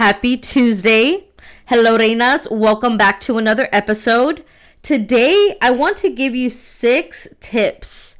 Happy Tuesday. Hello, Reinas. Welcome back to another episode. Today, I want to give you six tips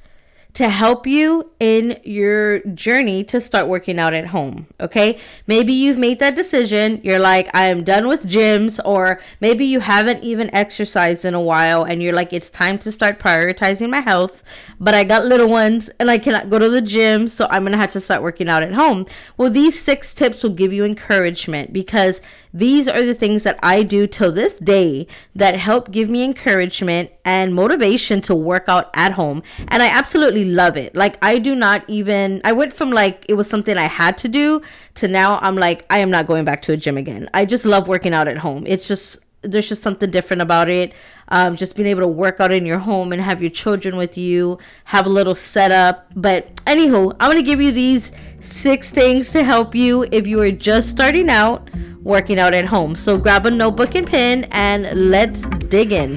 to help you in your journey to start working out at home. Okay. Maybe you've made that decision. You're like, I am done with gyms, or maybe you haven't even exercised in a while and you're like, it's time to start prioritizing my health, but I got little ones and I cannot go to the gym, so I'm going to have to start working out at home. Well, these six tips will give you encouragement because these are the things that I do till this day that help give me encouragement and motivation to work out at home. And I absolutely love it. Like, I do not even, I went from like it was something I had to do to now I'm like, I am not going back to a gym again. I just love working out at home. It's just, there's just something different about it. Um, just being able to work out in your home and have your children with you, have a little setup. But anywho, I'm gonna give you these six things to help you if you are just starting out working out at home. So grab a notebook and pen and let's dig in.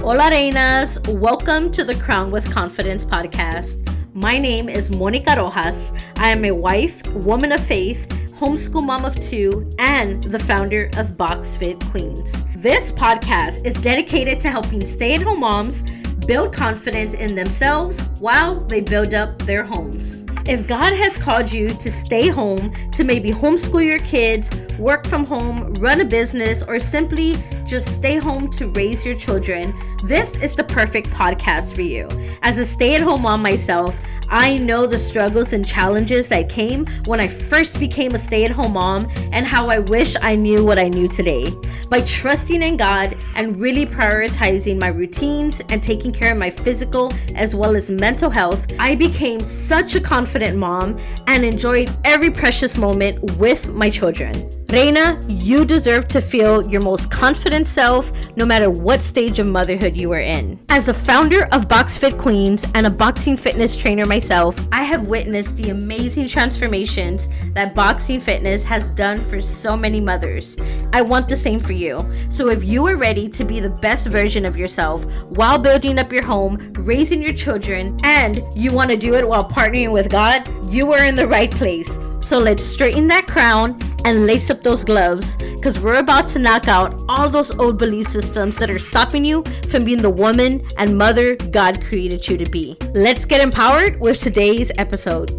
Hola, reinas. Welcome to the Crown with Confidence podcast. My name is Monica Rojas. I am a wife, woman of faith, homeschool mom of two, and the founder of Box Fit Queens. This podcast is dedicated to helping stay at home moms build confidence in themselves while they build up their homes. If God has called you to stay home, to maybe homeschool your kids, work from home, run a business, or simply just stay home to raise your children, this is the perfect podcast for you. As a stay at home mom myself, I know the struggles and challenges that came when I first became a stay at home mom and how I wish I knew what I knew today. By trusting in God and really prioritizing my routines and taking care of my physical as well as mental health, I became such a confident mom and enjoyed every precious moment with my children. Reina, you deserve to feel your most confident self no matter what stage of motherhood you are in. As the founder of Box Fit Queens and a boxing fitness trainer myself, I have witnessed the amazing transformations that boxing fitness has done for so many mothers. I want the same for you. So if you are ready to be the best version of yourself while building up your home, raising your children, and you want to do it while partnering with God, you are in the right place. So let's straighten that crown and lace up those gloves because we're about to knock out all those old belief systems that are stopping you from being the woman and mother God created you to be. Let's get empowered with today's episode.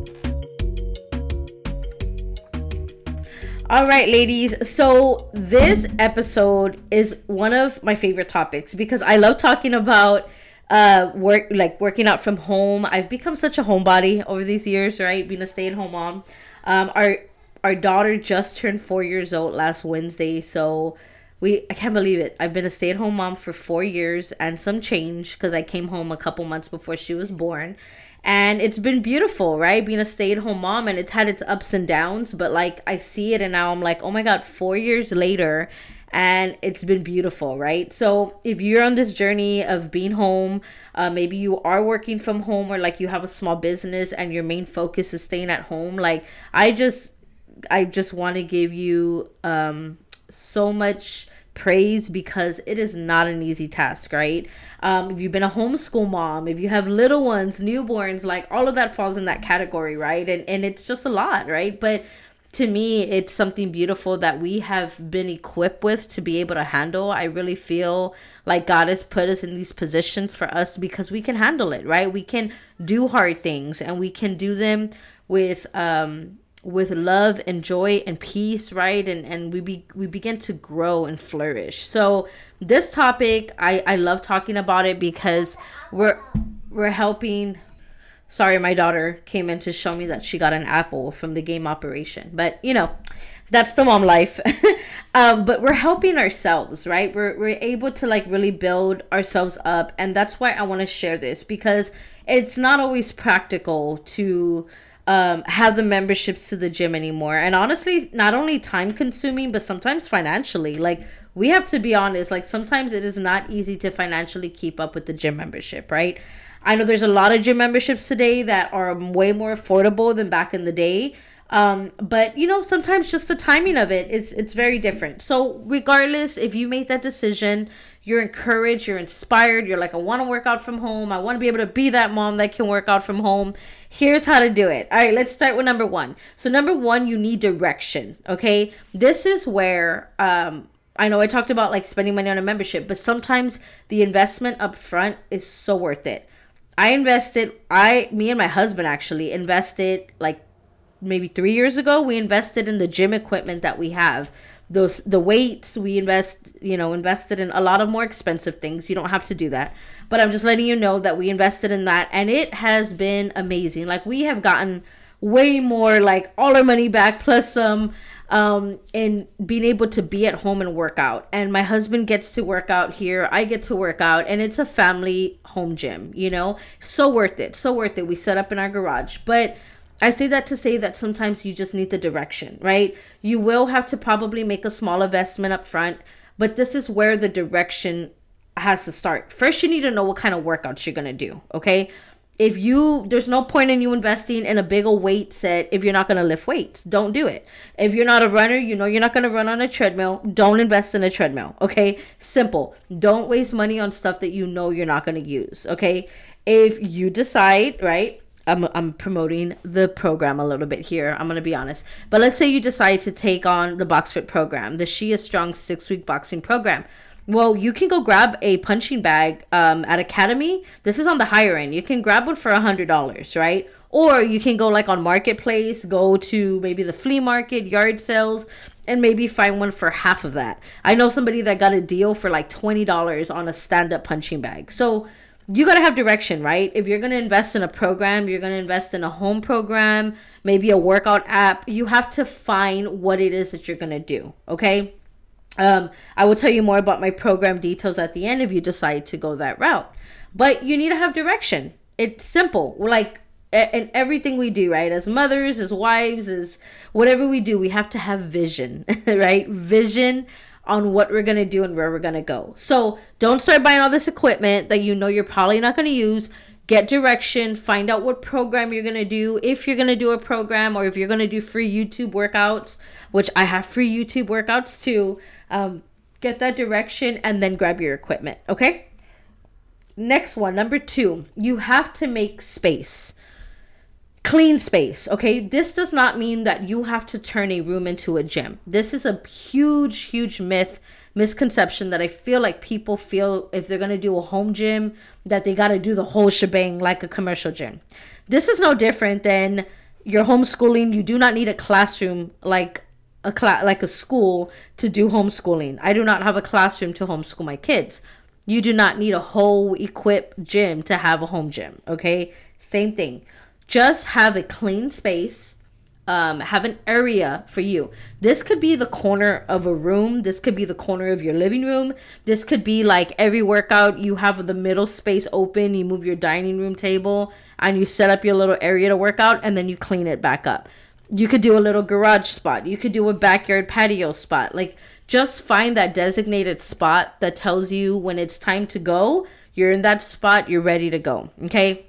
All right, ladies. So, this episode is one of my favorite topics because I love talking about uh work like working out from home. I've become such a homebody over these years, right? Being a stay-at-home mom. Um, our our daughter just turned four years old last Wednesday, so we I can't believe it. I've been a stay at home mom for four years and some change because I came home a couple months before she was born, and it's been beautiful, right? Being a stay at home mom, and it's had its ups and downs, but like I see it, and now I'm like, oh my god, four years later and it's been beautiful, right? So if you're on this journey of being home, uh, maybe you are working from home or like you have a small business and your main focus is staying at home, like I just, I just want to give you um, so much praise because it is not an easy task, right? Um, if you've been a homeschool mom, if you have little ones, newborns, like all of that falls in that category, right? And and it's just a lot, right? But to me it's something beautiful that we have been equipped with to be able to handle i really feel like god has put us in these positions for us because we can handle it right we can do hard things and we can do them with um with love and joy and peace right and and we be we begin to grow and flourish so this topic i i love talking about it because we're we're helping Sorry, my daughter came in to show me that she got an apple from the game operation. But, you know, that's the mom life. um, but we're helping ourselves, right? We're, we're able to like really build ourselves up. And that's why I want to share this because it's not always practical to um, have the memberships to the gym anymore. And honestly, not only time consuming, but sometimes financially. Like, we have to be honest, like, sometimes it is not easy to financially keep up with the gym membership, right? I know there's a lot of gym memberships today that are way more affordable than back in the day. Um, but you know, sometimes just the timing of it is it's very different. So regardless, if you made that decision, you're encouraged, you're inspired, you're like, I want to work out from home, I want to be able to be that mom that can work out from home. Here's how to do it. All right, let's start with number one. So, number one, you need direction. Okay. This is where, um, I know I talked about like spending money on a membership, but sometimes the investment up front is so worth it. I invested, I, me and my husband actually invested like maybe three years ago. We invested in the gym equipment that we have those the weights we invest you know invested in a lot of more expensive things. You don't have to do that. But i'm just letting you know that we invested in that and it has been amazing. Like we have gotten way more like all our money back plus some um and being able to be at home and work out. And my husband gets to work out here. I get to work out. And it's a family home gym you know? So worth it. So worth it. We set up in our garage. But I say that to say that sometimes you just need the direction, right? You will have to probably make a small investment up front, but this is where the direction has to start. First, you need to know what kind of workouts you're going to do, okay? If you, there's no point in you investing in a big old weight set if you're not going to lift weights. Don't do it. If you're not a runner, you know you're not going to run on a treadmill. Don't invest in a treadmill, okay? Simple. Don't waste money on stuff that you know you're not going to use, okay? If you decide, right? I'm, I'm promoting the program a little bit here. I'm going to be honest. But let's say you decide to take on the BoxFit program, the She is Strong six week boxing program. Well, you can go grab a punching bag um, at Academy. This is on the higher end. You can grab one for a $100, right? Or you can go like on Marketplace, go to maybe the flea market, yard sales, and maybe find one for half of that. I know somebody that got a deal for like $20 on a stand up punching bag. So, you got to have direction, right? If you're going to invest in a program, you're going to invest in a home program, maybe a workout app, you have to find what it is that you're going to do, okay? Um, I will tell you more about my program details at the end if you decide to go that route. But you need to have direction. It's simple. We're like, in everything we do, right? As mothers, as wives, as whatever we do, we have to have vision, right? Vision on what we're going to do and where we're going to go. So don't start buying all this equipment that you know you're probably not going to use. Get direction, find out what program you're going to do. If you're going to do a program or if you're going to do free YouTube workouts, which I have free YouTube workouts too, um, get that direction and then grab your equipment. Okay. Next one, number two, you have to make space clean space okay? This does not mean that you have to turn a room into a gym. This is a huge huge myth misconception that i feel like people feel if they're going to do a home gym that they got to do the whole shebang like a commercial gym. This is no different than your homeschooling. You do not need a classroom like a like a school to do homeschooling. I do not have a classroom to homeschool my kids. You do not need a whole equipped gym to have a home gym okay? Same thing just have a clean space um, have an area for you. This could be the corner of a room. This could be the corner of your living room. This could be like every workout you have the middle space open. You move your dining room table and you set up your little area to work out and then you clean it back up. You could do a little garage spot. You could do a backyard patio spot. Like just find that designated spot that tells you when it's time to go. You're in that spot. You're ready to go. Okay.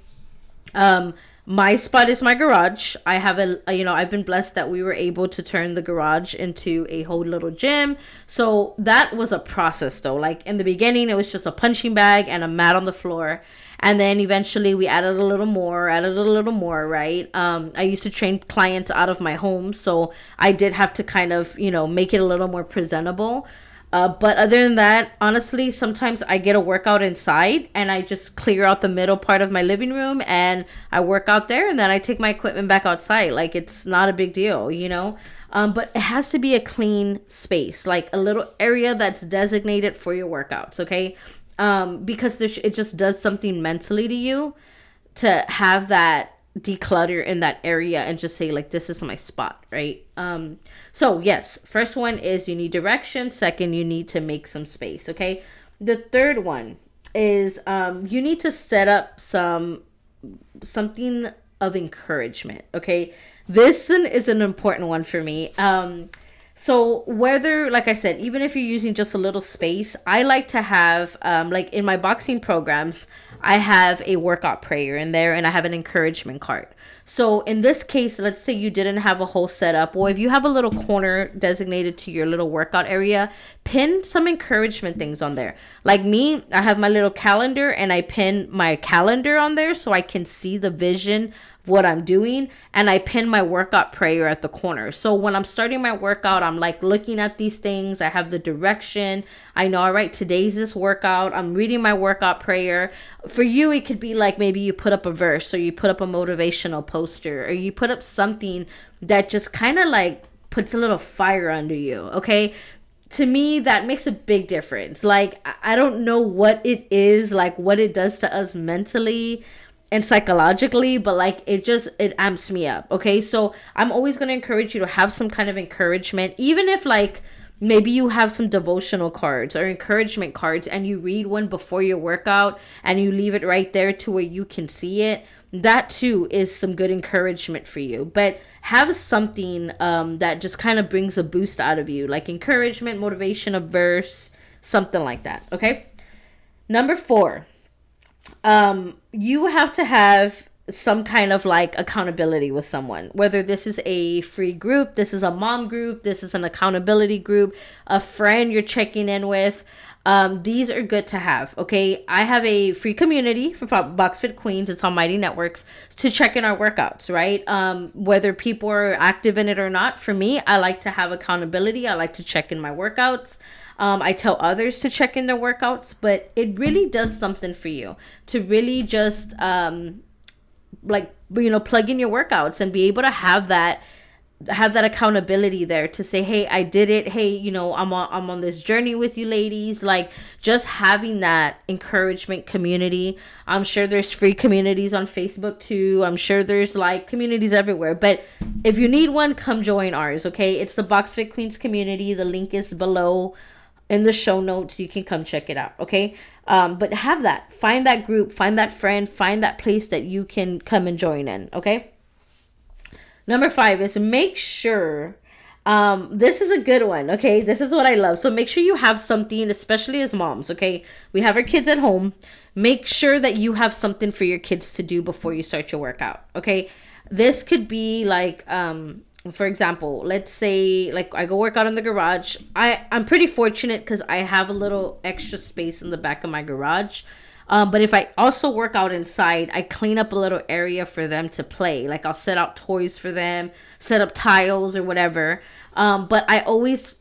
Um, my spot is my garage. I have a, you know, I've been blessed that we were able to turn the garage into a whole little gym. So that was a process though. Like in the beginning, it was just a punching bag and a mat on the floor. And then eventually we added a little more, added a little more, right? Um, I used to train clients out of my home. So I did have to kind of, you know, make it a little more presentable. Uh, but other than that, honestly, sometimes I get a workout inside and I just clear out the middle part of my living room and I work out there and then I take my equipment back outside. Like it's not a big deal, you know? Um, but it has to be a clean space, like a little area that's designated for your workouts, okay? Um, because there's, it just does something mentally to you to have that declutter in that area and just say like this is my spot right? Um so yes first one is you need direction. Second you need to make some space okay? The third one is um you need to set up some something of encouragement okay? This is an important one for me. Um so whether like i said even if you're using just a little space i like to have um like in my boxing programs I have a workout prayer in there and I have an encouragement card. So in this case, let's say you didn't have a whole setup, or if you have a little corner designated to your little workout area, pin some encouragement things on there. Like me, I have my little calendar and I pin my calendar on there so I can see the vision what I'm doing and I pin my workout prayer at the corner. So when I'm starting my workout, I'm like looking at these things. I have the direction. I know, all right, today's this workout. I'm reading my workout prayer. For you, it could be like maybe you put up a verse or you put up a motivational poster or you put up something that just kind of like puts a little fire under you. Okay to me that makes a big difference like i don't know what it is like what it does to us mentally and psychologically but like it just it amps me up okay? So i'm always going to encourage you to have some kind of encouragement even if like maybe you have some devotional cards or encouragement cards and you read one before your workout and you leave it right there to where you can see it that too is some good encouragement for you. But have something um, that just kind of brings a boost out of you like encouragement motivation a verse something like that okay? Number four um, you have to have some kind of like accountability with someone whether this is a free group this is a mom group this is an accountability group a friend you're checking in with um, these are good to have. Okay, I have a free community for BoxFit Queens. It's on Mighty Networks to check in our workouts. Right, um, whether people are active in it or not. For me, I like to have accountability. I like to check in my workouts. Um, I tell others to check in their workouts, but it really does something for you to really just um, like you know plug in your workouts and be able to have that have that accountability there to say hey i did it. Hey you know i'm on i'm on this journey with you ladies. Like just having that encouragement community. I'm sure there's free communities on facebook too. I'm sure there's like communities everywhere. But if you need one come join ours okay? It's the boxfit queens community. The link is below in the show notes you can come check it out okay um, but have that find that group find that friend find that place that you can come and join in okay Number five is make sure. Um, this is a good one. Okay, this is what I love. So make sure you have something, especially as moms. Okay, we have our kids at home. Make sure that you have something for your kids to do before you start your workout. Okay, this could be like um for example let's say like i go work out in the garage i i'm pretty fortunate because i have a little extra space in the back of my garage um, but if I also work out inside, I clean up a little area for them to play. Like I'll set out toys for them, set up tiles or whatever. Um, but I always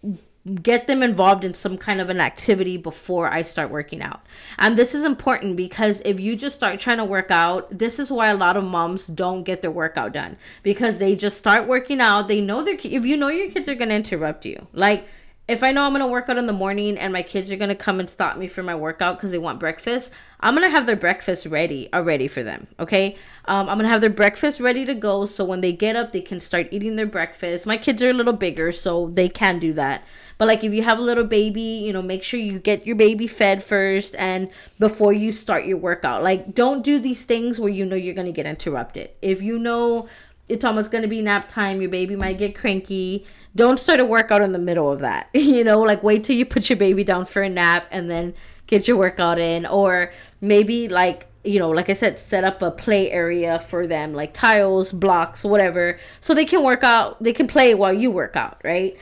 get them involved in some kind of an activity before I start working out. And this is important because if you just start trying to work out, this is why a lot of moms don't get their workout done because they just start working out. They know their if you know your kids are going to interrupt you. Like if I know I'm gonna work out in the morning and my kids are gonna come and stop me for my workout because they want breakfast, I'm gonna have their breakfast ready already for them. Okay, um, I'm gonna have their breakfast ready to go so when they get up, they can start eating their breakfast. My kids are a little bigger, so they can do that. But like if you have a little baby, you know, make sure you get your baby fed first and before you start your workout. Like don't do these things where you know you're gonna get interrupted. If you know it's almost gonna be nap time, your baby might get cranky don't start a workout in the middle of that. you know, like wait till you put your baby down for a nap and then get your workout in. Or maybe like, you know, like I said, set up a play area for them, like tiles, blocks, whatever, so they can work out, they can play while you work out, right?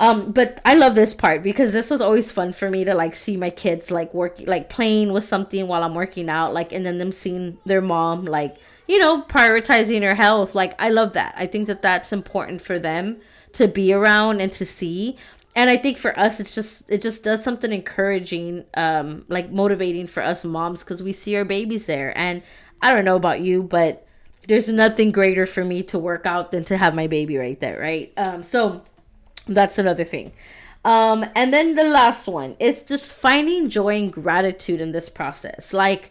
Um, but I love this part because this was always fun for me to like see my kids like working, like playing with something while I'm working out, like, and then them seeing their mom, like, you know, prioritizing her health. Like, I love that. I think that that's important for them to be around and to see and i think for us it's just it just does something encouraging um like motivating for us moms because we see our babies there and i don't know about you but there's nothing greater for me to work out than to have my baby right there right um so that's another thing um and then the last one is just finding joy and gratitude in this process like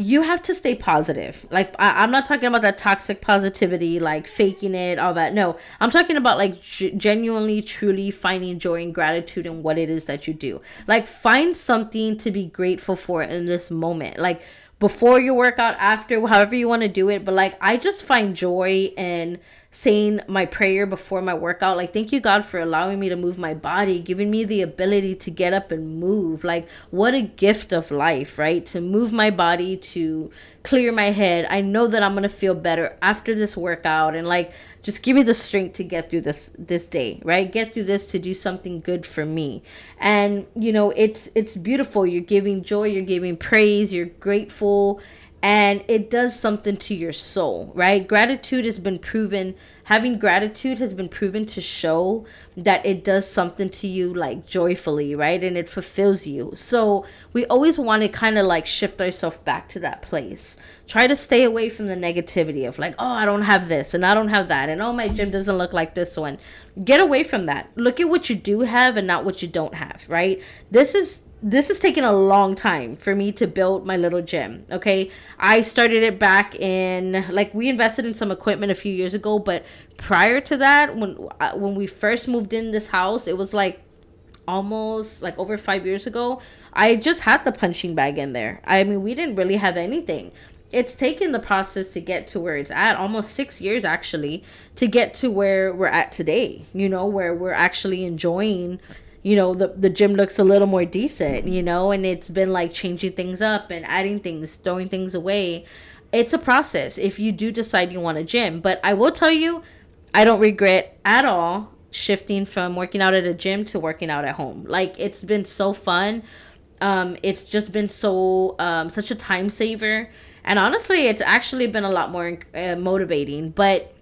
you have to stay positive. Like I, am not talking about that toxic positivity, like faking it, all that. No, I'm talking about like g- genuinely, truly finding joy and gratitude in what it is that you do. Like find something to be grateful for in this moment. Like before your workout, after, however you want to do it. But like I just find joy in saying my prayer before my workout like thank you god for allowing me to move my body giving me the ability to get up and move. Like what a gift of life right? To move my body to clear my head. I know that i'm gonna feel better after this workout and like just give me the strength to get through this this day right? Get through this to do something good for me. And you know it's it's beautiful. You're giving joy you're giving praise you're grateful and it does something to your soul, right? Gratitude has been proven, having gratitude has been proven to show that it does something to you like joyfully, right? And it fulfills you. So we always want to kind of like shift ourselves back to that place. Try to stay away from the negativity of like, oh, I don't have this and I don't have that, and oh, my gym doesn't look like this one. Get away from that. Look at what you do have and not what you don't have, right? This is this has taken a long time for me to build my little gym okay? I started it back in like we invested in some equipment a few years ago but prior to that when uh, when we first moved in this house it was like almost like over five years ago i just had the punching bag in there. I mean we didn't really have anything. It's taken the process to get to where it's at almost six years actually to get to where we're at today you know where we're actually enjoying you know the the gym looks a little more decent you know and it's been like changing things up and adding things throwing things away. It's a process if you do decide you want a gym. But i will tell you i don't regret at all shifting from working out at a gym to working out at home. Like it's been so fun. Um it's just been so um such a time saver. And honestly it's actually been a lot more uh, motivating. But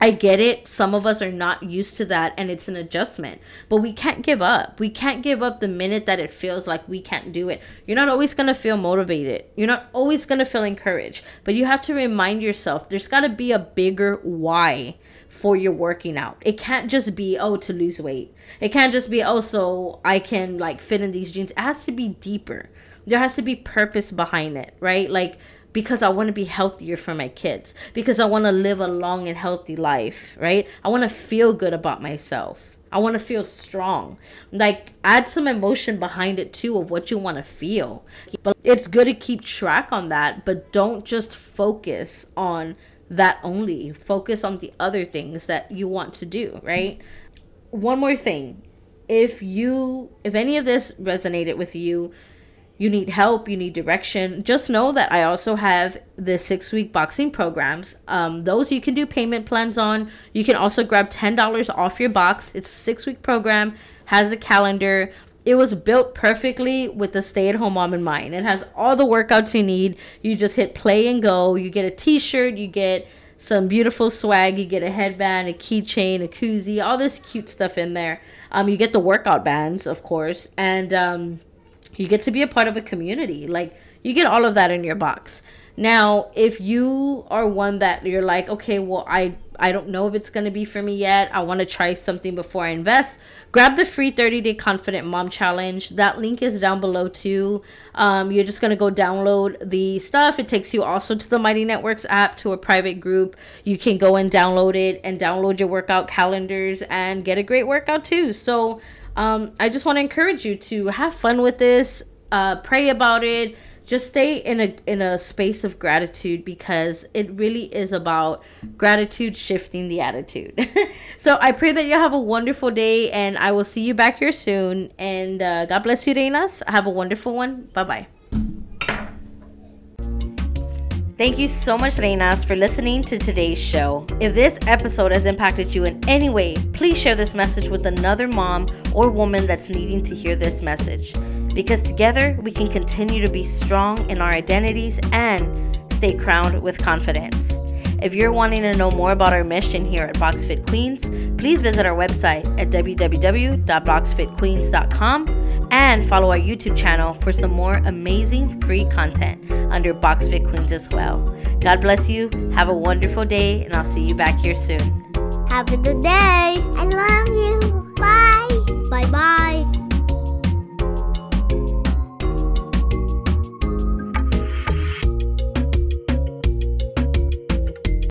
I get it. Some of us are not used to that and it's an adjustment. But we can't give up. We can't give up the minute that it feels like we can't do it. You're not always going to feel motivated. You're not always going to feel encouraged. But you have to remind yourself there's got to be a bigger why for your working out. It can't just be, oh, to lose weight. It can't just be, oh, so I can like fit in these jeans. It has to be deeper. There has to be purpose behind it, right? Like, because I want to be healthier for my kids, because I want to live a long and healthy life, right? I want to feel good about myself. I want to feel strong. Like, add some emotion behind it too of what you want to feel. But it's good to keep track on that, but don't just focus on that only. Focus on the other things that you want to do, right? One more thing. If you, if any of this resonated with you, you need help, you need direction, just know that I also have the six week boxing programs. Um, those you can do payment plans on. You can also grab $10 off your box. It's a six week program, has a calendar. It was built perfectly with the stay at home mom in mind. It has all the workouts you need. You just hit play and go. You get a t shirt, you get some beautiful swag, you get a headband, a keychain, a koozie, all this cute stuff in there. Um, you get the workout bands, of course, and um, you get to be a part of a community. Like you get all of that in your box. Now, if you are one that you're like, okay, well, I I don't know if it's gonna be for me yet. I want to try something before I invest. Grab the free 30 day confident mom challenge. That link is down below too. Um, you're just gonna go download the stuff. It takes you also to the Mighty Networks app to a private group. You can go and download it and download your workout calendars and get a great workout too. So um, I just want to encourage you to have fun with this, uh, pray about it, just stay in a in a space of gratitude because it really is about gratitude shifting the attitude. so I pray that you have a wonderful day, and I will see you back here soon. And uh, God bless you, Reinas. Have a wonderful one. Bye bye. Thank you so much, Reinas, for listening to today's show. If this episode has impacted you in any way, please share this message with another mom or woman that's needing to hear this message. Because together we can continue to be strong in our identities and stay crowned with confidence. If you're wanting to know more about our mission here at BoxFit Queens, please visit our website at www.boxfitqueens.com and follow our YouTube channel for some more amazing free content under BoxFit Queens as well. God bless you. Have a wonderful day, and I'll see you back here soon. Have a good day. I love you.